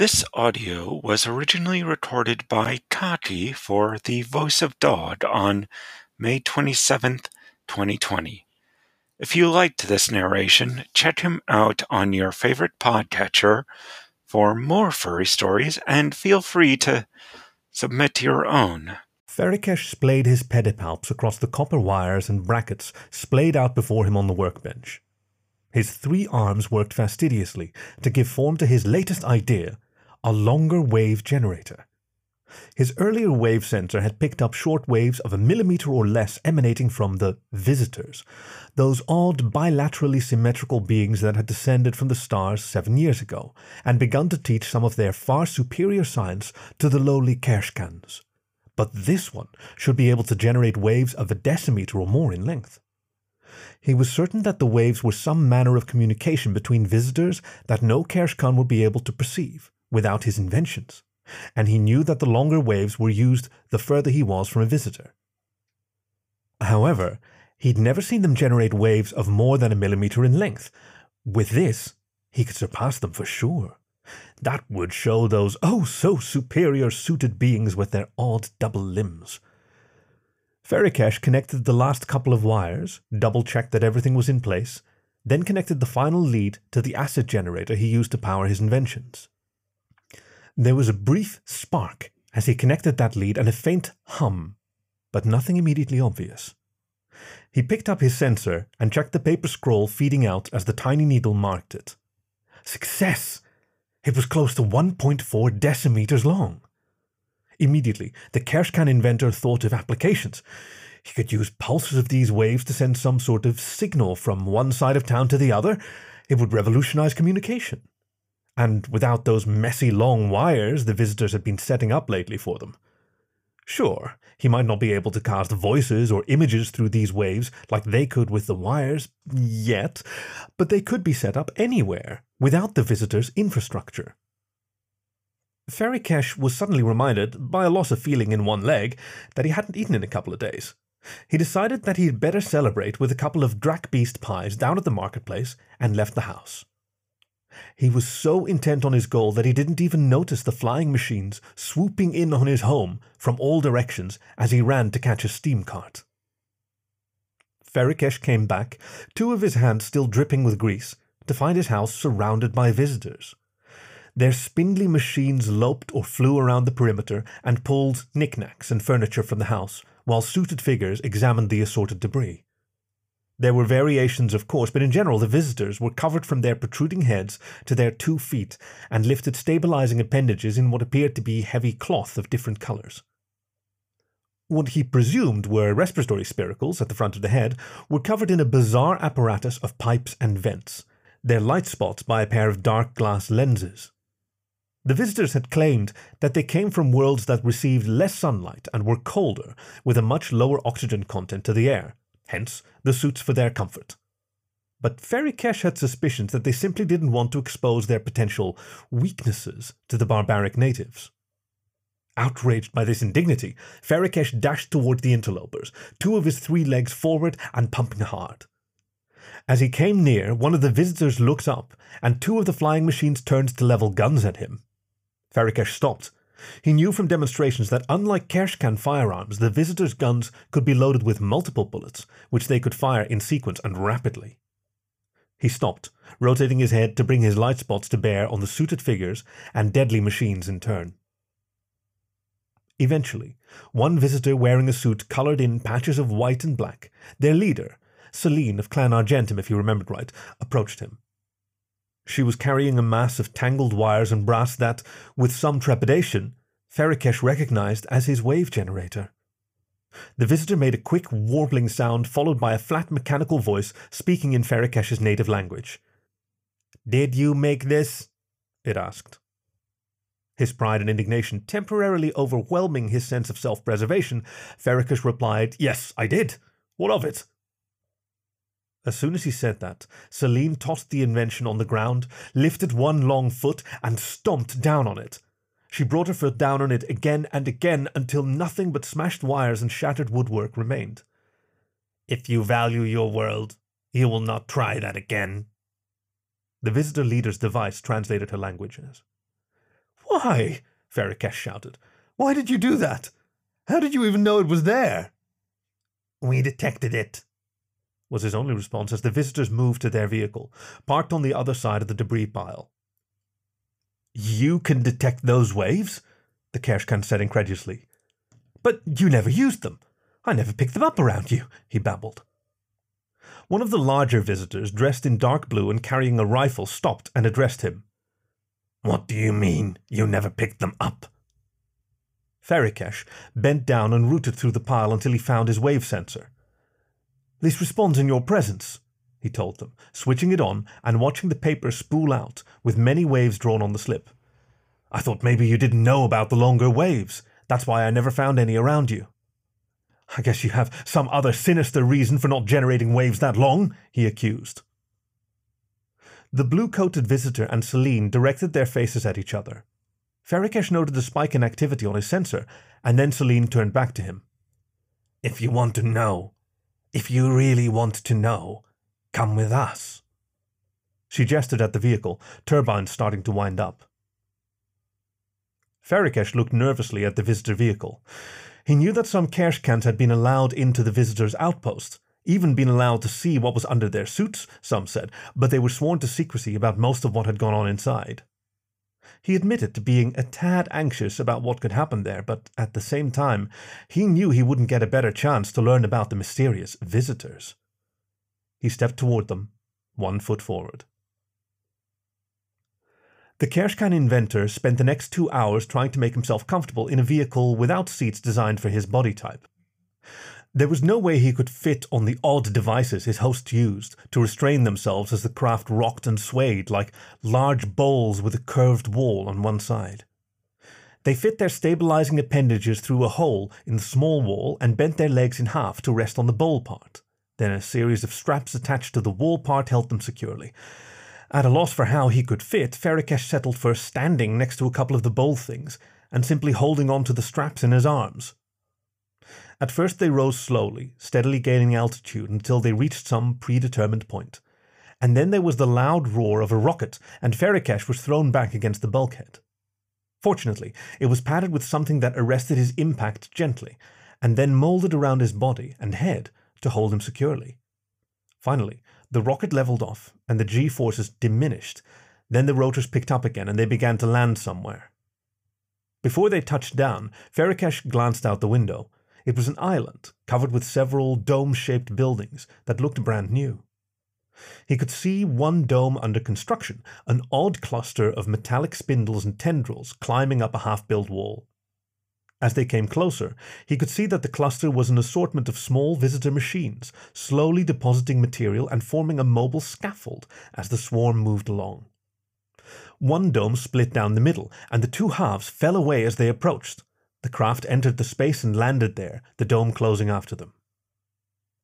This audio was originally recorded by Khaki for The Voice of Dog on May 27th, 2020. If you liked this narration, check him out on your favorite podcatcher for more furry stories and feel free to submit your own. Ferrikesh splayed his pedipalps across the copper wires and brackets splayed out before him on the workbench. His three arms worked fastidiously to give form to his latest idea a longer wave generator. His earlier wave sensor had picked up short waves of a millimeter or less emanating from the visitors, those odd bilaterally symmetrical beings that had descended from the stars seven years ago and begun to teach some of their far superior science to the lowly Kershkans. But this one should be able to generate waves of a decimeter or more in length. He was certain that the waves were some manner of communication between visitors that no Kershkan would be able to perceive without his inventions, and he knew that the longer waves were used the further he was from a visitor. However, he'd never seen them generate waves of more than a millimeter in length. With this, he could surpass them for sure. That would show those oh so superior suited beings with their odd double limbs. Ferrikesh connected the last couple of wires, double checked that everything was in place, then connected the final lead to the acid generator he used to power his inventions. There was a brief spark as he connected that lead and a faint hum, but nothing immediately obvious. He picked up his sensor and checked the paper scroll feeding out as the tiny needle marked it. Success! It was close to 1.4 decimeters long. Immediately, the Kershkan inventor thought of applications. He could use pulses of these waves to send some sort of signal from one side of town to the other. It would revolutionize communication. And without those messy long wires the visitors had been setting up lately for them. Sure, he might not be able to cast voices or images through these waves like they could with the wires yet, but they could be set up anywhere without the visitor's infrastructure. Ferrikesh was suddenly reminded, by a loss of feeling in one leg, that he hadn't eaten in a couple of days. He decided that he'd better celebrate with a couple of Drakbeast pies down at the marketplace and left the house. He was so intent on his goal that he didn't even notice the flying machines swooping in on his home from all directions as he ran to catch a steam cart. Ferrikesh came back, two of his hands still dripping with grease, to find his house surrounded by visitors. Their spindly machines loped or flew around the perimeter and pulled knickknacks and furniture from the house, while suited figures examined the assorted debris. There were variations, of course, but in general the visitors were covered from their protruding heads to their two feet and lifted stabilizing appendages in what appeared to be heavy cloth of different colors. What he presumed were respiratory spiracles at the front of the head were covered in a bizarre apparatus of pipes and vents, their light spots by a pair of dark glass lenses. The visitors had claimed that they came from worlds that received less sunlight and were colder, with a much lower oxygen content to the air, hence the suits for their comfort. But Ferrikesh had suspicions that they simply didn't want to expose their potential weaknesses to the barbaric natives. Outraged by this indignity, Ferrikesh dashed toward the interlopers, two of his three legs forward and pumping hard. As he came near, one of the visitors looked up, and two of the flying machines turned to level guns at him. Ferrikesh stopped. He knew from demonstrations that unlike Kershkan firearms, the visitors' guns could be loaded with multiple bullets, which they could fire in sequence and rapidly. He stopped, rotating his head to bring his light spots to bear on the suited figures and deadly machines in turn. Eventually, one visitor wearing a suit colored in patches of white and black, their leader, Celine of Clan Argentum if you remembered right, approached him. She was carrying a mass of tangled wires and brass that, with some trepidation, Ferrikesh recognized as his wave generator. The visitor made a quick warbling sound followed by a flat mechanical voice speaking in Ferrikesh's native language. Did you make this? it asked. His pride and indignation temporarily overwhelming his sense of self preservation, Ferrikesh replied, Yes, I did. What of it? As soon as he said that, Celine tossed the invention on the ground, lifted one long foot, and stomped down on it. She brought her foot down on it again and again until nothing but smashed wires and shattered woodwork remained. If you value your world, you will not try that again. The visitor leader's device translated her language. Why? Ferrikesh shouted. Why did you do that? How did you even know it was there? We detected it, was his only response as the visitors moved to their vehicle, parked on the other side of the debris pile. You can detect those waves? The Kershkan said incredulously. But you never used them. I never picked them up around you, he babbled. One of the larger visitors, dressed in dark blue and carrying a rifle, stopped and addressed him. What do you mean, you never picked them up? Ferrikesh bent down and rooted through the pile until he found his wave sensor. This responds in your presence, he told them, switching it on and watching the paper spool out with many waves drawn on the slip. I thought maybe you didn't know about the longer waves. That's why I never found any around you. I guess you have some other sinister reason for not generating waves that long, he accused. The blue coated visitor and Celine directed their faces at each other. Ferrikesh noted the spike in activity on his sensor, and then Celine turned back to him. If you want to know, if you really want to know, come with us. She gestured at the vehicle, turbines starting to wind up. Ferrikesh looked nervously at the visitor vehicle. He knew that some Kershkans had been allowed into the visitors' outpost, even been allowed to see what was under their suits, some said, but they were sworn to secrecy about most of what had gone on inside. He admitted to being a tad anxious about what could happen there, but at the same time, he knew he wouldn't get a better chance to learn about the mysterious visitors. He stepped toward them, one foot forward. The Kershkan inventor spent the next two hours trying to make himself comfortable in a vehicle without seats designed for his body type. There was no way he could fit on the odd devices his hosts used to restrain themselves as the craft rocked and swayed like large bowls with a curved wall on one side. They fit their stabilizing appendages through a hole in the small wall and bent their legs in half to rest on the bowl part. Then a series of straps attached to the wall part held them securely. At a loss for how he could fit, Ferrikesh settled for standing next to a couple of the bowl things and simply holding on to the straps in his arms. At first they rose slowly, steadily gaining altitude until they reached some predetermined point. And then there was the loud roar of a rocket, and Ferrikesh was thrown back against the bulkhead. Fortunately, it was padded with something that arrested his impact gently, and then molded around his body and head to hold him securely. Finally, the rocket leveled off, and the G forces diminished. Then the rotors picked up again, and they began to land somewhere. Before they touched down, Ferrikesh glanced out the window. It was an island, covered with several dome shaped buildings that looked brand new. He could see one dome under construction, an odd cluster of metallic spindles and tendrils climbing up a half built wall. As they came closer, he could see that the cluster was an assortment of small visitor machines, slowly depositing material and forming a mobile scaffold as the swarm moved along. One dome split down the middle, and the two halves fell away as they approached. The craft entered the space and landed there, the dome closing after them.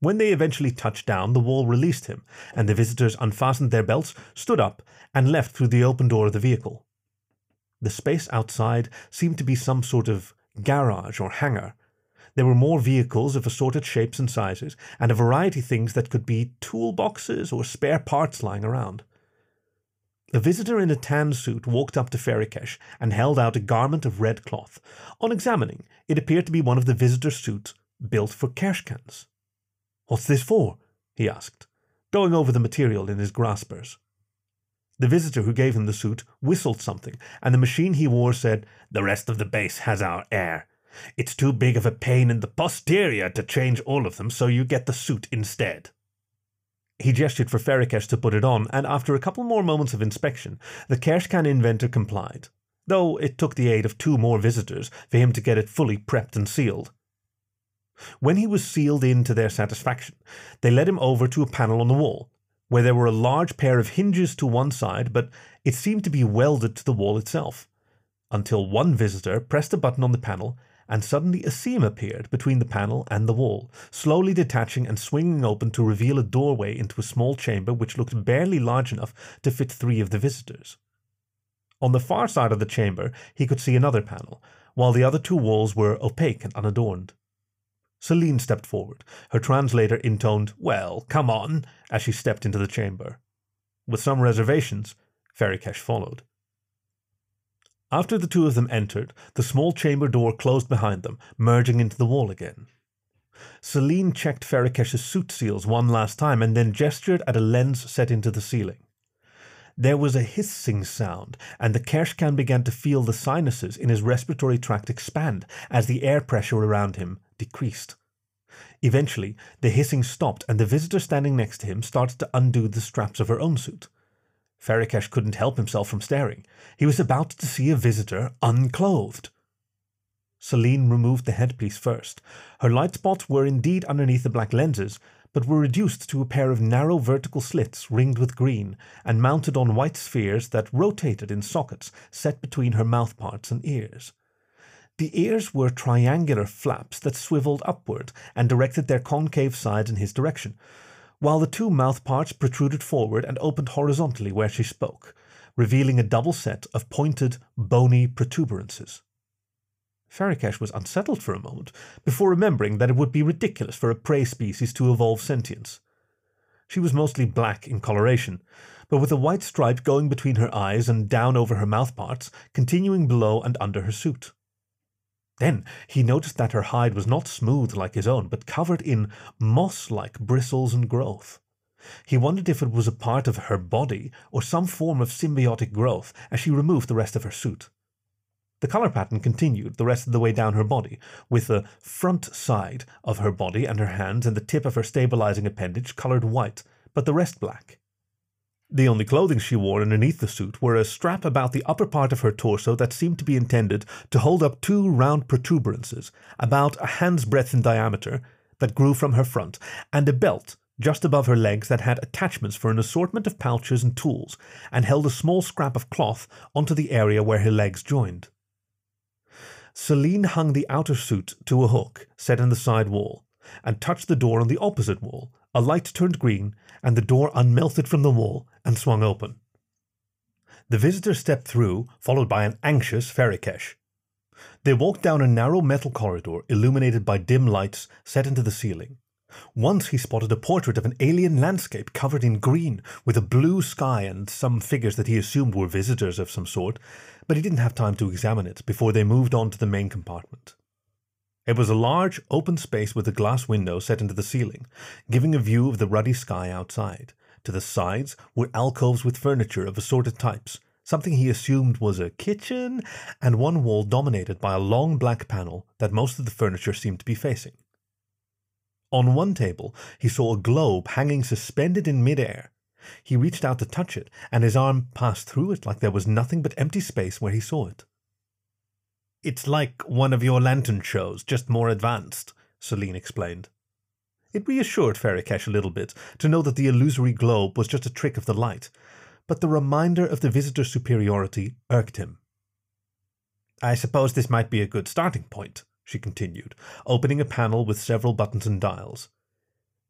When they eventually touched down, the wall released him, and the visitors unfastened their belts, stood up, and left through the open door of the vehicle. The space outside seemed to be some sort of garage, or hangar. There were more vehicles of assorted shapes and sizes, and a variety of things that could be toolboxes or spare parts lying around. A visitor in a tan suit walked up to Ferrikesh and held out a garment of red cloth. On examining, it appeared to be one of the visitor's suits built for Kershkans. What's this for? he asked, going over the material in his graspers. The visitor who gave him the suit whistled something, and the machine he wore said, The rest of the base has our air. It's too big of a pain in the posterior to change all of them, so you get the suit instead. He gestured for Ferrikesh to put it on, and after a couple more moments of inspection, the Kershkan inventor complied, though it took the aid of two more visitors for him to get it fully prepped and sealed. When he was sealed in to their satisfaction, they led him over to a panel on the wall, where there were a large pair of hinges to one side, but it seemed to be welded to the wall itself, until one visitor pressed a button on the panel and suddenly a seam appeared between the panel and the wall, slowly detaching and swinging open to reveal a doorway into a small chamber which looked barely large enough to fit three of the visitors. On the far side of the chamber he could see another panel, while the other two walls were opaque and unadorned. Celine stepped forward. Her translator intoned, Well, come on, as she stepped into the chamber. With some reservations, Ferrikesh followed. After the two of them entered, the small chamber door closed behind them, merging into the wall again. Celine checked Ferrikesh's suit seals one last time and then gestured at a lens set into the ceiling. There was a hissing sound, and the Kershkan began to feel the sinuses in his respiratory tract expand as the air pressure around him decreased. Eventually, the hissing stopped, and the visitor standing next to him started to undo the straps of her own suit. Ferrikesh couldn't help himself from staring. He was about to see a visitor unclothed. Celine removed the headpiece first. Her light spots were indeed underneath the black lenses, but were reduced to a pair of narrow vertical slits ringed with green and mounted on white spheres that rotated in sockets set between her mouthparts and ears. The ears were triangular flaps that swiveled upward and directed their concave sides in his direction, while the two mouthparts protruded forward and opened horizontally where she spoke, revealing a double set of pointed, bony protuberances. Ferrikesh was unsettled for a moment before remembering that it would be ridiculous for a prey species to evolve sentience. She was mostly black in coloration, but with a white stripe going between her eyes and down over her mouthparts, continuing below and under her suit. Then he noticed that her hide was not smooth like his own, but covered in moss like bristles and growth. He wondered if it was a part of her body or some form of symbiotic growth as she removed the rest of her suit. The color pattern continued the rest of the way down her body, with the front side of her body and her hands and the tip of her stabilizing appendage colored white, but the rest black. The only clothing she wore underneath the suit were a strap about the upper part of her torso that seemed to be intended to hold up two round protuberances, about a hand's breadth in diameter, that grew from her front, and a belt just above her legs that had attachments for an assortment of pouches and tools, and held a small scrap of cloth onto the area where her legs joined. Celine hung the outer suit to a hook set in the side wall, and touched the door on the opposite wall. A light turned green, and the door unmelted from the wall and swung open. The visitor stepped through, followed by an anxious Ferrikesh. They walked down a narrow metal corridor illuminated by dim lights set into the ceiling. Once he spotted a portrait of an alien landscape covered in green, with a blue sky and some figures that he assumed were visitors of some sort, but he didn't have time to examine it before they moved on to the main compartment. It was a large, open space with a glass window set into the ceiling, giving a view of the ruddy sky outside. To the sides were alcoves with furniture of assorted types, something he assumed was a kitchen, and one wall dominated by a long black panel that most of the furniture seemed to be facing. On one table, he saw a globe hanging suspended in midair. He reached out to touch it, and his arm passed through it like there was nothing but empty space where he saw it. It's like one of your lantern shows, just more advanced, Celine explained. It reassured Ferrikesh a little bit to know that the illusory globe was just a trick of the light, but the reminder of the visitor's superiority irked him. I suppose this might be a good starting point, she continued, opening a panel with several buttons and dials.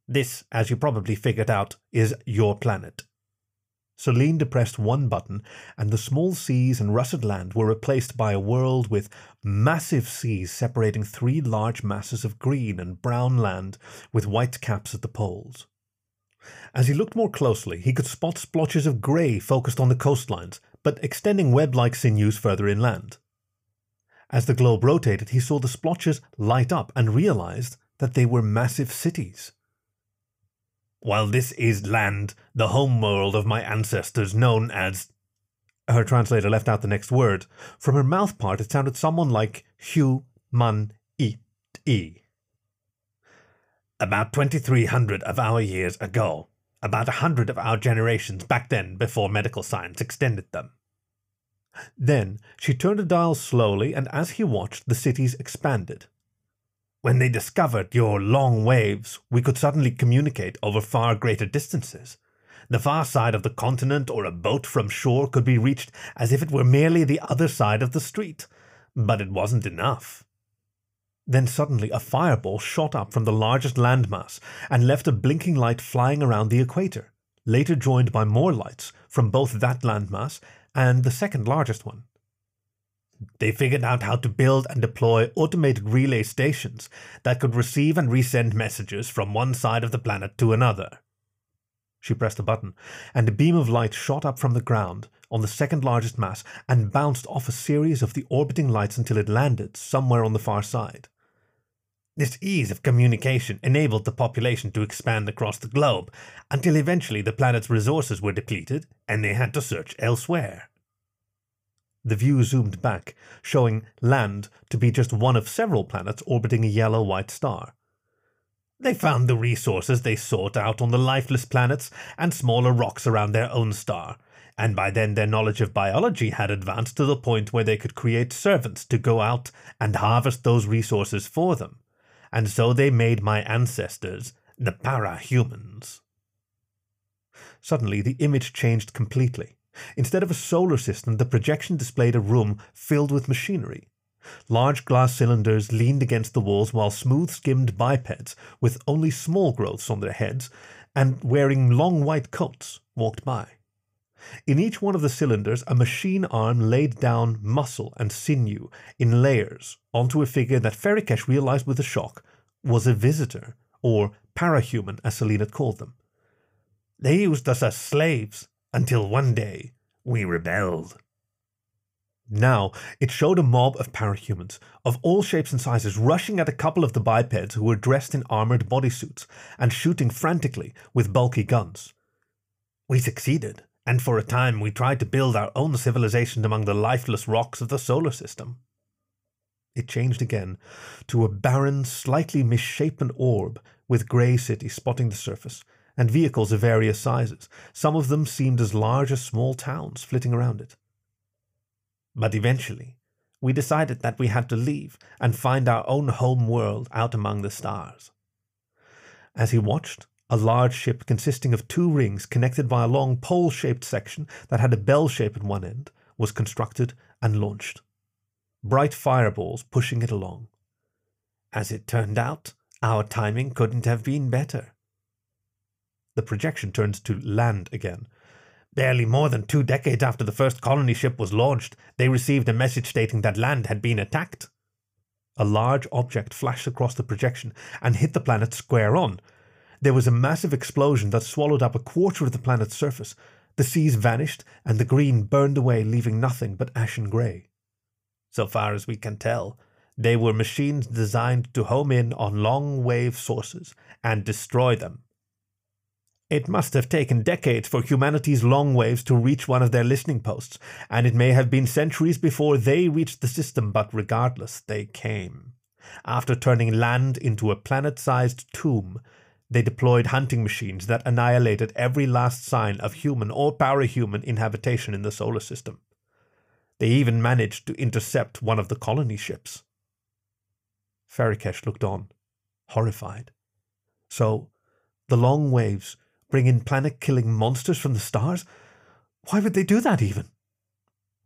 This, as you probably figured out, is your planet. Celine depressed one button, and the small seas and russet land were replaced by a world with massive seas separating three large masses of green and brown land with white caps at the poles. As he looked more closely, he could spot splotches of grey focused on the coastlines, but extending web like sinews further inland. As the globe rotated, he saw the splotches light up and realized that they were massive cities. While this is land, the home world of my ancestors, known as. Her translator left out the next word. From her mouth part, it sounded someone like Hu Man It E. About 2300 of our years ago. About a hundred of our generations back then before medical science extended them. Then she turned the dial slowly, and as he watched, the cities expanded. When they discovered your long waves, we could suddenly communicate over far greater distances. The far side of the continent or a boat from shore could be reached as if it were merely the other side of the street. But it wasn't enough. Then suddenly a fireball shot up from the largest landmass and left a blinking light flying around the equator, later joined by more lights from both that landmass and the second largest one. They figured out how to build and deploy automated relay stations that could receive and resend messages from one side of the planet to another. She pressed a button, and a beam of light shot up from the ground on the second largest mass and bounced off a series of the orbiting lights until it landed somewhere on the far side. This ease of communication enabled the population to expand across the globe until eventually the planet's resources were depleted and they had to search elsewhere. The view zoomed back, showing land to be just one of several planets orbiting a yellow white star. They found the resources they sought out on the lifeless planets and smaller rocks around their own star, and by then their knowledge of biology had advanced to the point where they could create servants to go out and harvest those resources for them. And so they made my ancestors the para humans. Suddenly, the image changed completely. Instead of a solar system, the projection displayed a room filled with machinery. Large glass cylinders leaned against the walls while smooth skimmed bipeds, with only small growths on their heads and wearing long white coats, walked by. In each one of the cylinders, a machine arm laid down muscle and sinew in layers onto a figure that Ferrikesh realized with a shock was a visitor, or parahuman as Celine had called them. They used us as slaves until one day we rebelled. Now, it showed a mob of parahumans of all shapes and sizes rushing at a couple of the bipeds who were dressed in armored bodysuits and shooting frantically with bulky guns. We succeeded, and for a time we tried to build our own civilization among the lifeless rocks of the solar system. It changed again to a barren, slightly misshapen orb with grey cities spotting the surface and vehicles of various sizes. Some of them seemed as large as small towns flitting around it. But eventually, we decided that we had to leave and find our own home world out among the stars. As he watched, a large ship consisting of two rings connected by a long pole shaped section that had a bell shape at one end was constructed and launched. Bright fireballs pushing it along. As it turned out, our timing couldn't have been better. The projection turned to land again, Barely more than two decades after the first colony ship was launched, they received a message stating that land had been attacked. A large object flashed across the projection and hit the planet square on. There was a massive explosion that swallowed up a quarter of the planet's surface. The seas vanished, and the green burned away, leaving nothing but ashen grey. So far as we can tell, they were machines designed to home in on long wave sources and destroy them it must have taken decades for humanity's long waves to reach one of their listening posts, and it may have been centuries before they reached the system, but regardless, they came. After turning land into a planet sized tomb, they deployed hunting machines that annihilated every last sign of human or parahuman inhabitation in the solar system. They even managed to intercept one of the colony ships. Ferrikesh looked on, horrified. So, the long waves bring in planet killing monsters from the stars? Why would they do that even?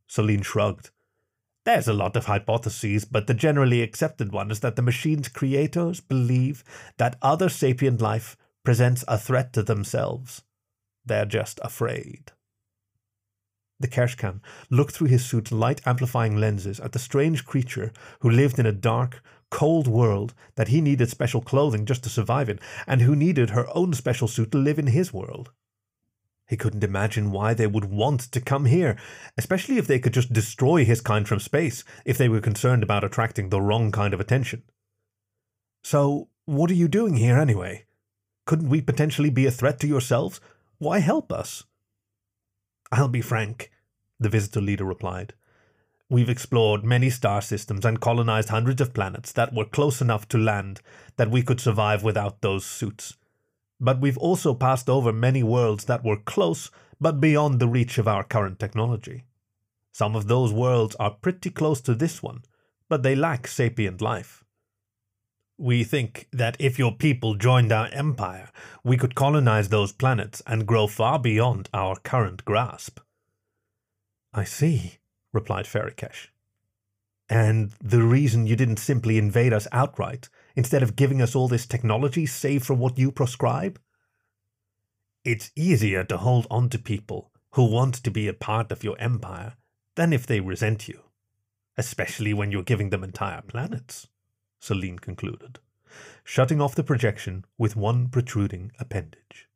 Celine shrugged. There's a lot of hypotheses, but the generally accepted one is that the machine's creators believe that other sapient life presents a threat to themselves. They're just afraid. The Kershkan looked through his suit's light amplifying lenses at the strange creature who lived in a dark, cold world that he needed special clothing just to survive in, and who needed her own special suit to live in his world. He couldn't imagine why they would want to come here, especially if they could just destroy his kind from space, if they were concerned about attracting the wrong kind of attention. So, what are you doing here anyway? Couldn't we potentially be a threat to yourselves? Why help us? I'll be frank, the visitor leader replied. We've explored many star systems and colonized hundreds of planets that were close enough to land that we could survive without those suits. But we've also passed over many worlds that were close but beyond the reach of our current technology. Some of those worlds are pretty close to this one, but they lack sapient life. We think that if your people joined our empire, we could colonize those planets and grow far beyond our current grasp. I see, replied Ferrikesh. And the reason you didn't simply invade us outright, instead of giving us all this technology save for what you prescribe? It's easier to hold on to people who want to be a part of your empire than if they resent you, especially when you're giving them entire planets, Celine concluded, shutting off the projection with one protruding appendage.